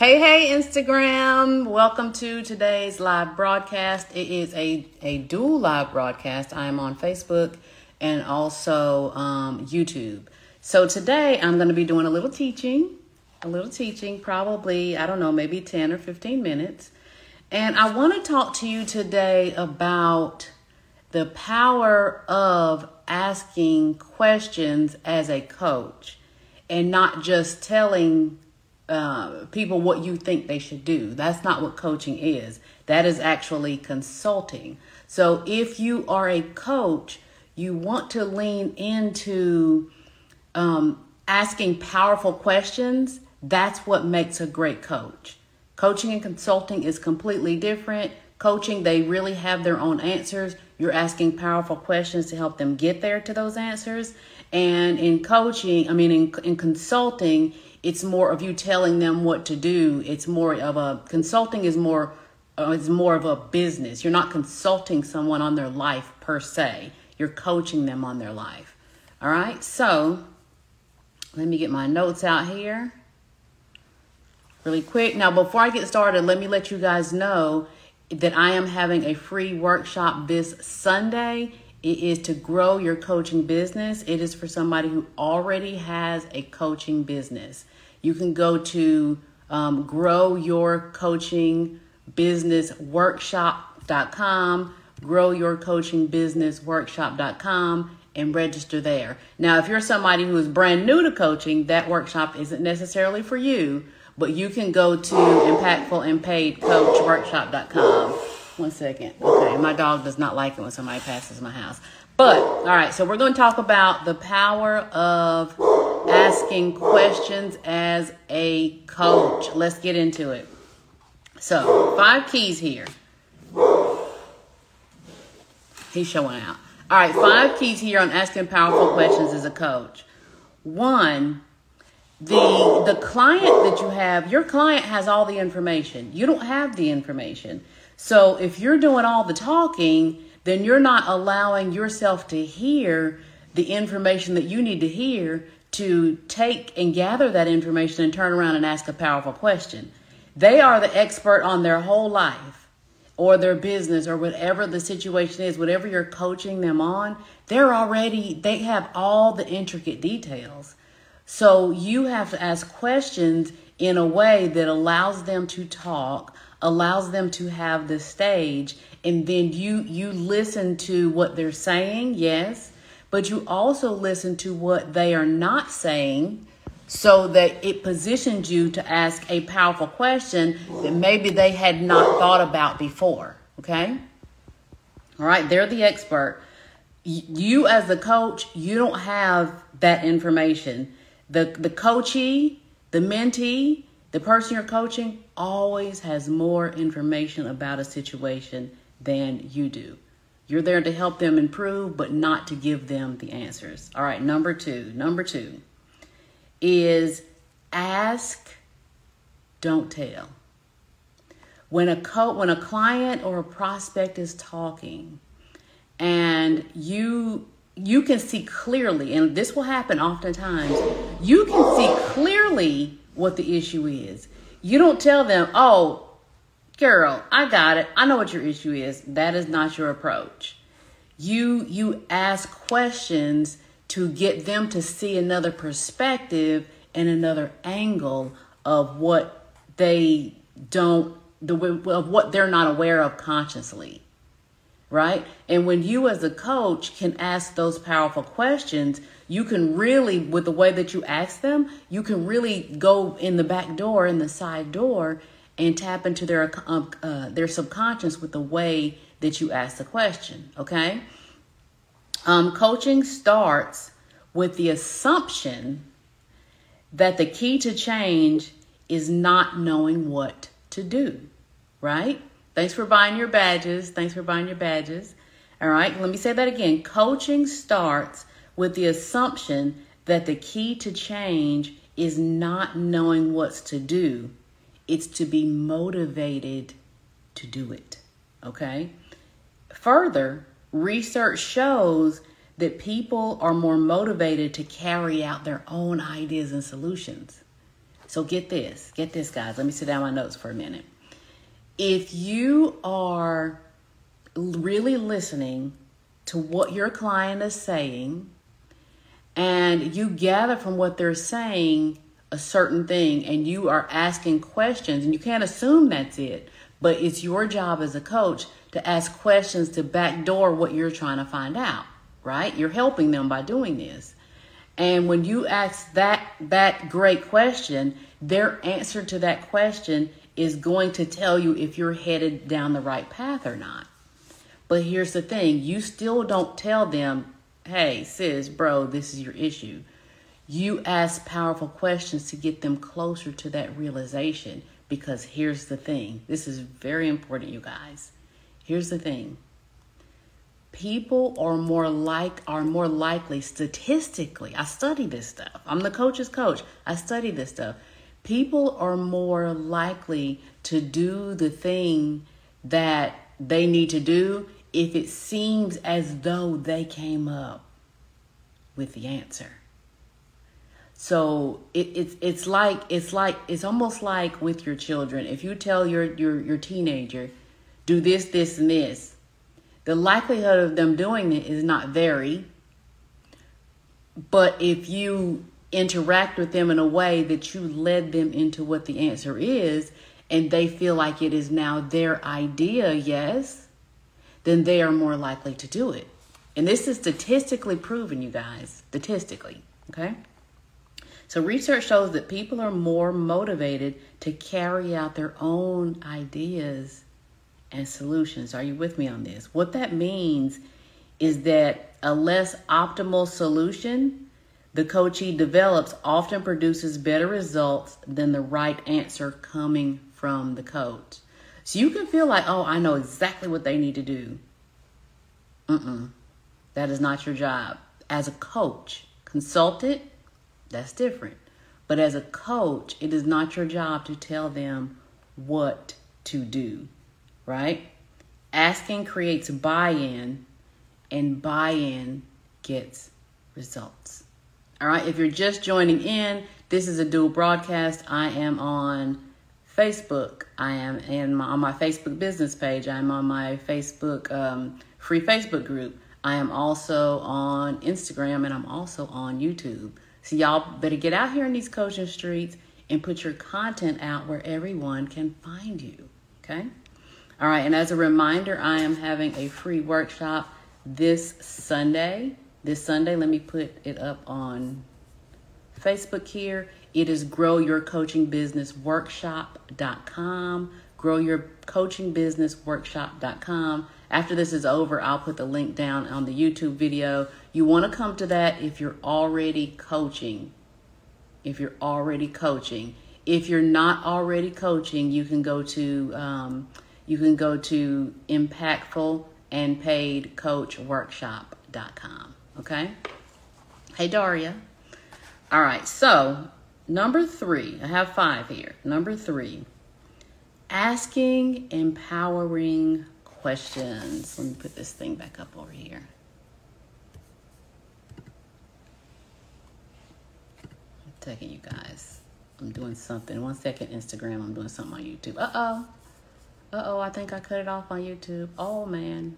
Hey, hey, Instagram. Welcome to today's live broadcast. It is a, a dual live broadcast. I am on Facebook and also um, YouTube. So today I'm going to be doing a little teaching, a little teaching, probably, I don't know, maybe 10 or 15 minutes. And I want to talk to you today about the power of asking questions as a coach and not just telling uh, people what you think they should do. That's not what coaching is. That is actually consulting. So if you are a coach, you want to lean into um, asking powerful questions. That's what makes a great coach. Coaching and consulting is completely different. Coaching, they really have their own answers. You're asking powerful questions to help them get there to those answers. And in coaching, I mean, in, in consulting, it's more of you telling them what to do. It's more of a consulting is more uh, it's more of a business. You're not consulting someone on their life per se. You're coaching them on their life. All right. So let me get my notes out here really quick. Now, before I get started, let me let you guys know that I am having a free workshop this Sunday. It is to grow your coaching business. It is for somebody who already has a coaching business. You can go to um, grow your coaching business workshop.com, grow your coaching business workshop.com, and register there. Now, if you're somebody who is brand new to coaching, that workshop isn't necessarily for you, but you can go to impactful and paid coach workshop.com. One second. Okay, my dog does not like it when somebody passes my house. But, all right, so we're going to talk about the power of asking questions as a coach. Let's get into it. So, five keys here. He's showing out. All right, five keys here on asking powerful questions as a coach. One, the the client that you have, your client has all the information. You don't have the information. So if you're doing all the talking, then you're not allowing yourself to hear the information that you need to hear to take and gather that information and turn around and ask a powerful question. They are the expert on their whole life or their business or whatever the situation is, whatever you're coaching them on, they're already, they have all the intricate details. So you have to ask questions in a way that allows them to talk, allows them to have the stage, and then you you listen to what they're saying, yes, but you also listen to what they are not saying so that it positions you to ask a powerful question that maybe they had not thought about before. Okay? All right, they're the expert. You, as the coach, you don't have that information. The, the coachee, the mentee, the person you're coaching always has more information about a situation than you do. You're there to help them improve, but not to give them the answers. All right, number two. Number two is ask, don't tell. When a co- when a client or a prospect is talking, and you you can see clearly, and this will happen oftentimes. You can see clearly what the issue is. You don't tell them, "Oh, girl, I got it. I know what your issue is. That is not your approach. You you ask questions to get them to see another perspective and another angle of what they don't the of what they're not aware of consciously. Right? And when you as a coach can ask those powerful questions, you can really with the way that you ask them, you can really go in the back door in the side door and tap into their um, uh, their subconscious with the way that you ask the question. Okay. Um, coaching starts with the assumption that the key to change is not knowing what to do. Right. Thanks for buying your badges. Thanks for buying your badges. All right. Let me say that again. Coaching starts with the assumption that the key to change is not knowing what's to do it's to be motivated to do it. Okay? Further, research shows that people are more motivated to carry out their own ideas and solutions. So get this, get this, guys. Let me sit down my notes for a minute. If you are really listening to what your client is saying and you gather from what they're saying a certain thing and you are asking questions and you can't assume that's it but it's your job as a coach to ask questions to backdoor what you're trying to find out right? You're helping them by doing this. And when you ask that that great question their answer to that question is going to tell you if you're headed down the right path or not. But here's the thing you still don't tell them hey, sis, bro, this is your issue. You ask powerful questions to get them closer to that realization. Because here's the thing this is very important, you guys. Here's the thing people are more like are more likely statistically i study this stuff i'm the coach's coach i study this stuff people are more likely to do the thing that they need to do if it seems as though they came up with the answer. So it, it's it's like it's like it's almost like with your children. If you tell your your your teenager, do this, this, and this, the likelihood of them doing it is not very. But if you interact with them in a way that you led them into what the answer is, and they feel like it is now their idea, yes, then they are more likely to do it. And this is statistically proven, you guys, statistically, okay? So research shows that people are more motivated to carry out their own ideas and solutions. Are you with me on this? What that means is that a less optimal solution the coachee develops often produces better results than the right answer coming from the coach. So you can feel like, oh, I know exactly what they need to do. Mm-mm. That is not your job. As a coach, consultant, that's different. But as a coach, it is not your job to tell them what to do, right? Asking creates buy in, and buy in gets results. All right, if you're just joining in, this is a dual broadcast. I am on Facebook. I am in my, on my Facebook business page. I'm on my Facebook um, free Facebook group. I am also on Instagram and I'm also on YouTube. So y'all better get out here in these coaching streets and put your content out where everyone can find you. Okay? All right, and as a reminder, I am having a free workshop this Sunday. This Sunday, let me put it up on Facebook here. It is Grow Your Coaching Business Workshop.com. Grow Your Coaching Business Workshop.com. After this is over, I'll put the link down on the YouTube video. You want to come to that if you're already coaching. If you're already coaching. If you're not already coaching, you can go to um, you can go to impactful and paid coach workshop.com. Okay? Hey Daria. All right, so Number three, I have five here. Number three, asking empowering questions. Let me put this thing back up over here. I'm taking you guys. I'm doing something. One second, Instagram. I'm doing something on YouTube. Uh oh. Uh oh, I think I cut it off on YouTube. Oh man.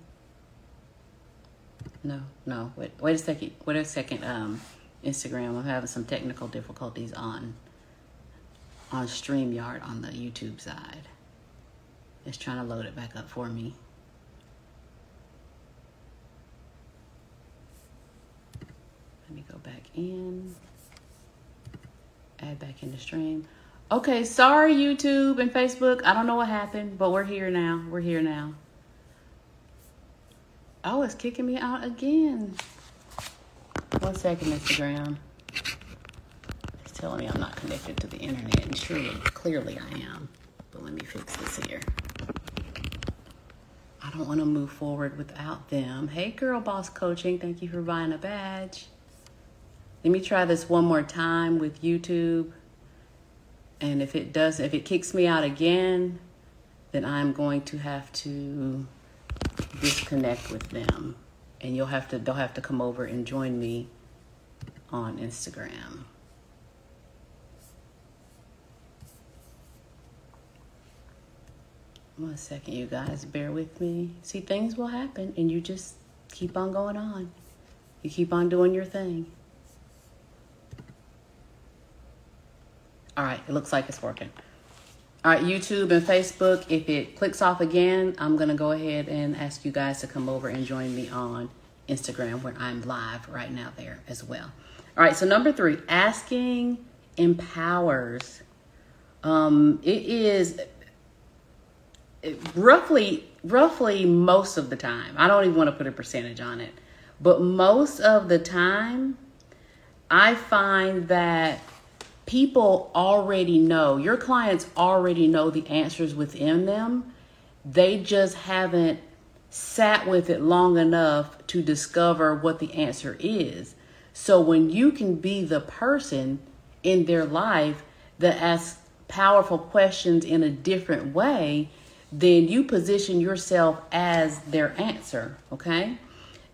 No, no. Wait, wait a second. Wait a second. Um, Instagram. I'm having some technical difficulties on on StreamYard on the YouTube side. It's trying to load it back up for me. Let me go back in. Add back in the stream. Okay, sorry YouTube and Facebook. I don't know what happened, but we're here now. We're here now. Oh, it's kicking me out again. One second, Instagram. It's telling me I'm not connected to the internet, and surely, clearly I am. But let me fix this here. I don't want to move forward without them. Hey, Girl Boss Coaching, thank you for buying a badge. Let me try this one more time with YouTube. And if it does, if it kicks me out again, then I'm going to have to disconnect with them and you'll have to they'll have to come over and join me on Instagram. One second, you guys, bear with me. See, things will happen, and you just keep on going on. You keep on doing your thing. All right, it looks like it's working. All right, YouTube and Facebook, if it clicks off again, I'm going to go ahead and ask you guys to come over and join me on Instagram where I'm live right now there as well. All right, so number three, asking empowers. Um, it is roughly roughly most of the time. I don't even want to put a percentage on it, but most of the time, I find that people already know, your clients already know the answers within them. They just haven't sat with it long enough to discover what the answer is. So when you can be the person in their life that asks powerful questions in a different way, then you position yourself as their answer, okay?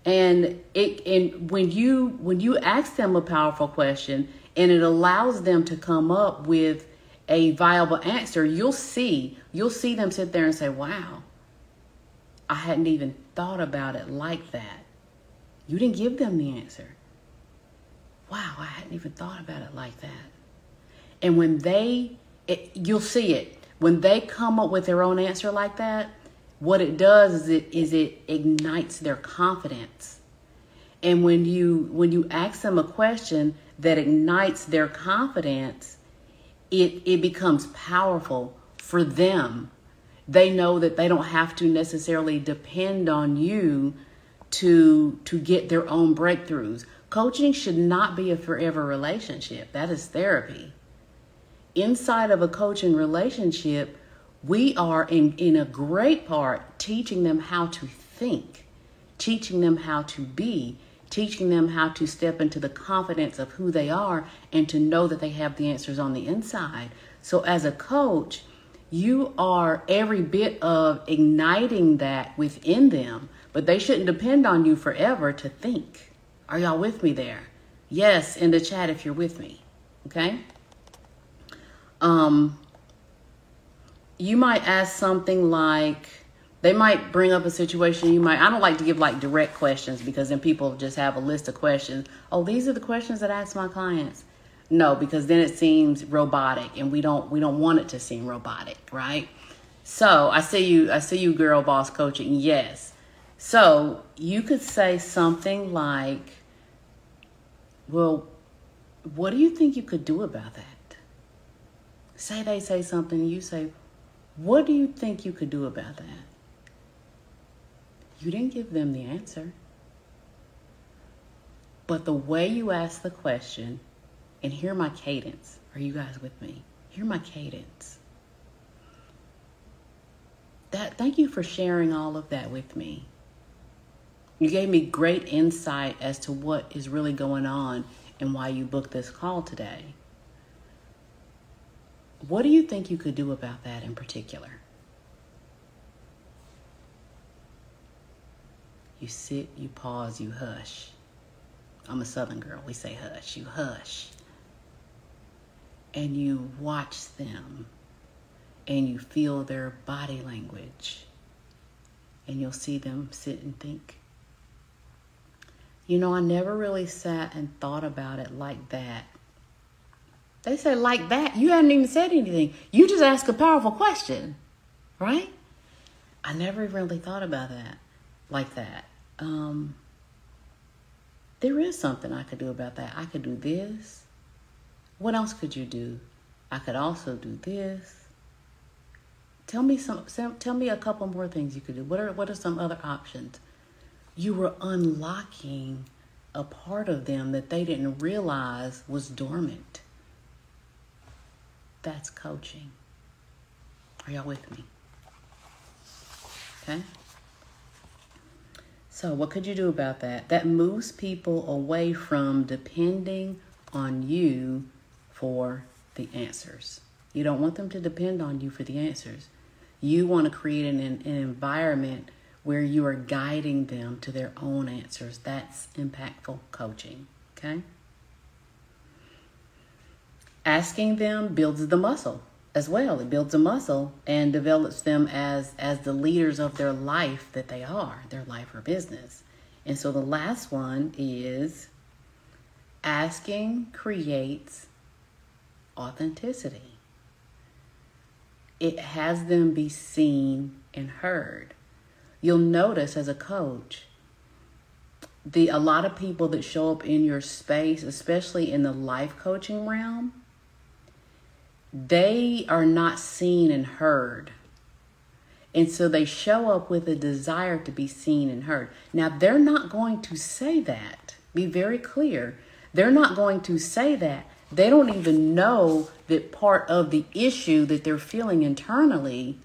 And it and when you when you ask them a powerful question and it allows them to come up with a viable answer, you'll see you'll see them sit there and say, "Wow, I hadn't even thought about it like that." You didn't give them the answer. Wow, I hadn't even thought about it like that. And when they, it, you'll see it when they come up with their own answer like that. What it does is it is it ignites their confidence. And when you when you ask them a question that ignites their confidence, it, it becomes powerful for them. They know that they don't have to necessarily depend on you to to get their own breakthroughs. Coaching should not be a forever relationship. That is therapy. Inside of a coaching relationship, we are in, in a great part teaching them how to think, teaching them how to be, teaching them how to step into the confidence of who they are and to know that they have the answers on the inside. So, as a coach, you are every bit of igniting that within them, but they shouldn't depend on you forever to think. Are y'all with me there? Yes, in the chat if you're with me. Okay? Um you might ask something like they might bring up a situation you might i don't like to give like direct questions because then people just have a list of questions. Oh these are the questions that i ask my clients. No because then it seems robotic and we don't we don't want it to seem robotic right? So i see you i see you girl boss coaching yes. So you could say something like well what do you think you could do about that? Say they say something you say what do you think you could do about that you didn't give them the answer. But the way you ask the question, and hear my cadence. Are you guys with me? Hear my cadence. That thank you for sharing all of that with me. You gave me great insight as to what is really going on and why you booked this call today. What do you think you could do about that in particular? You sit, you pause, you hush. I'm a southern girl. We say hush. You hush. And you watch them and you feel their body language. And you'll see them sit and think. You know, I never really sat and thought about it like that. They say, like that. You haven't even said anything. You just asked a powerful question, right? I never really thought about that like that. Um, there is something I could do about that. I could do this. What else could you do? I could also do this. Tell me some, tell me a couple more things you could do. What are what are some other options? You were unlocking a part of them that they didn't realize was dormant. That's coaching. Are y'all with me? Okay? So, what could you do about that? That moves people away from depending on you for the answers. You don't want them to depend on you for the answers. You want to create an, an environment where you are guiding them to their own answers. That's impactful coaching, okay? Asking them builds the muscle as well. It builds a muscle and develops them as as the leaders of their life that they are, their life or business. And so the last one is asking creates authenticity. It has them be seen and heard. You'll notice as a coach, the a lot of people that show up in your space, especially in the life coaching realm, they are not seen and heard. And so they show up with a desire to be seen and heard. Now, they're not going to say that. Be very clear. They're not going to say that. They don't even know that part of the issue that they're feeling internally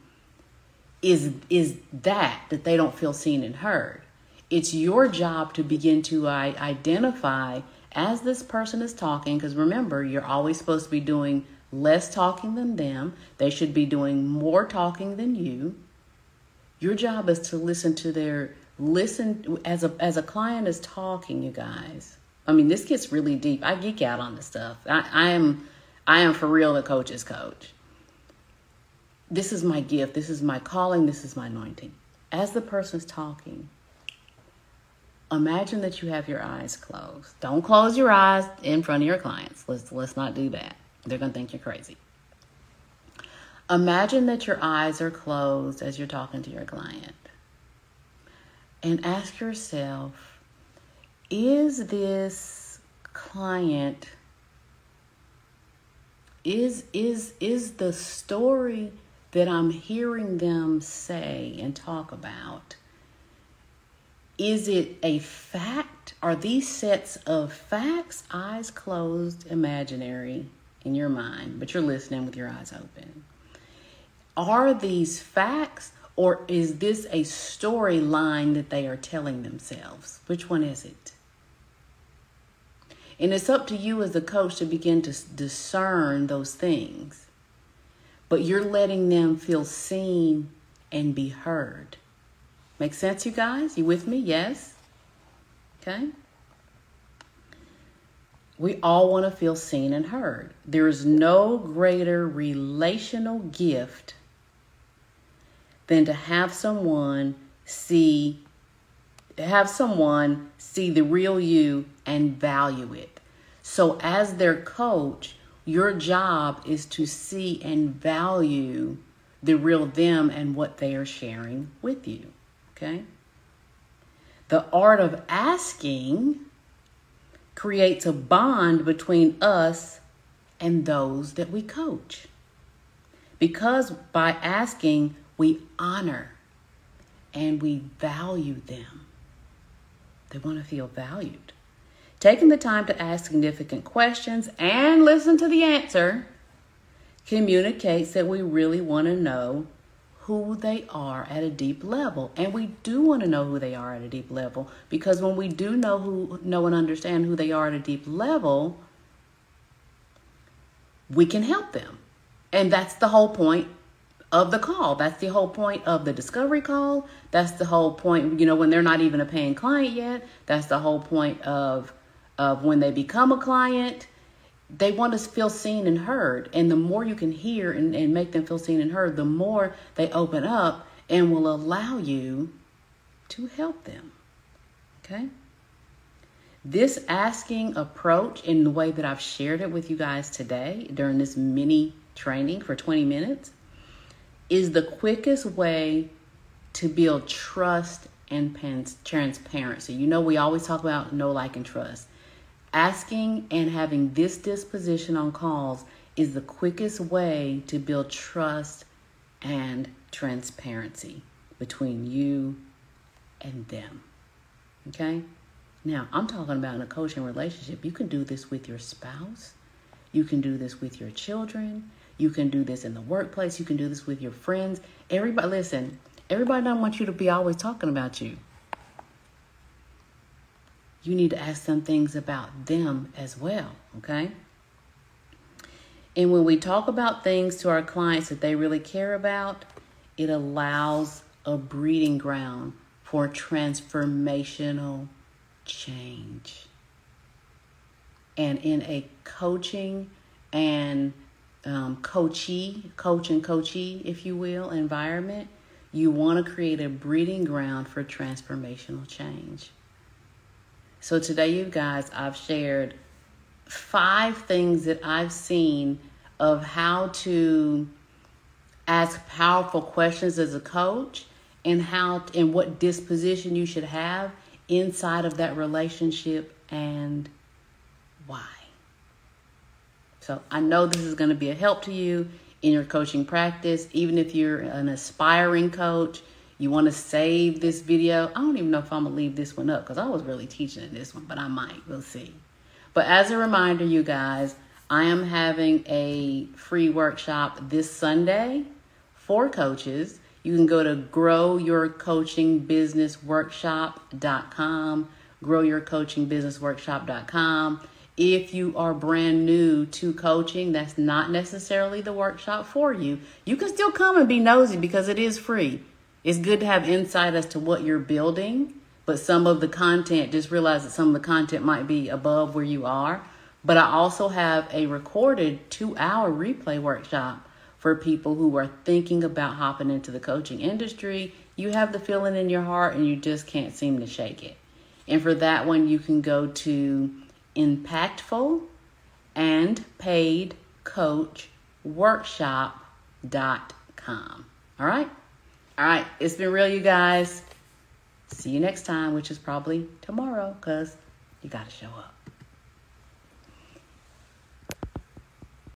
is is that that they don't feel seen and heard. It's your job to begin to uh, identify as this person is talking because remember, you're always supposed to be doing less talking than them. They should be doing more talking than you. Your job is to listen to their listen as a as a client is talking, you guys. I mean, this gets really deep. I geek out on this stuff. I, I am I am for real the coach's coach. This is my gift. This is my calling. This is my anointing. As the person's talking, imagine that you have your eyes closed. Don't close your eyes in front of your clients. Let's let's not do that. They're going to think you're crazy. Imagine that your eyes are closed as you're talking to your client. And ask yourself, is this client is is is the story that I'm hearing them say and talk about is it a fact? Are these sets of facts, eyes closed, imaginary, in your mind, but you're listening with your eyes open. Are these facts or is this a storyline that they are telling themselves? Which one is it? And it's up to you as a coach to begin to discern those things. But you're letting them feel seen and be heard. Make sense, you guys? You with me? Yes? Okay. We all want to feel seen and heard. There is no greater relational gift than to have someone see have someone see the real you and value it. So as their coach, your job is to see and value the real them and what they are sharing with you. Okay? The art of asking creates a bond between us and those that we coach. Because by asking, we honor and we value them. They want to feel valued. Taking the time to ask significant questions and listen to the answer communicates that we really want to know who they are at a deep level. And we do want to know who they are at a deep level because when we do know who know and understand who they are at a deep level, we can help them. And that's the whole point of the call. That's the whole point of the discovery call. That's the whole point, you know, when they're not even a paying client yet. That's the whole point of of when they become a client they want to feel seen and heard. And the more you can hear and, and make them feel seen and heard, the more they open up and will allow you to help them. Okay? This asking approach, in the way that I've shared it with you guys today during this mini training for 20 minutes, is the quickest way to build trust and transparency. You know, we always talk about know, like, and trust. Asking and having this disposition on calls is the quickest way to build trust and transparency between you and them. Okay? Now, I'm talking about in a coaching relationship. You can do this with your spouse, you can do this with your children, you can do this in the workplace, you can do this with your friends. Everybody, listen, everybody don't want you to be always talking about you you need to ask some things about them as well, okay? And when we talk about things to our clients that they really care about, it allows a breeding ground for transformational change. And in a coaching and um, coachee, coach and coachee, if you will, environment, you want to create a breeding ground for transformational change. So today, you guys, I've shared five things that I've seen of how to ask powerful questions as a coach and how and what disposition you should have inside of that relationship and why. So I know this is going to be a help to you in your coaching practice. Even if you're an aspiring coach, you want to save this video. I don't even know if I'm going to leave this one up because I was really teaching in this one, but I might. We'll see. But as a reminder, you guys, I am having a free workshop this Sunday for coaches. You can go to growyourcoachingbusinessworkshop.com, growyourcoachingbusinessworkshop.com if you are brand new to coaching, that's not necessarily the workshop for you. You can still come and be nosy because it is free. It's good to have insight as to what you're building, but some of the content, just realize that some of the content might be above where you are. But I also have a recorded two hour replay workshop for people who are thinking about hopping into the coaching industry. You have the feeling in your heart and you just can't seem to shake it. And for that one, you can go to impactful and paid. All right? All right, it's been real, you guys. See you next time, which is probably tomorrow because you got to show up.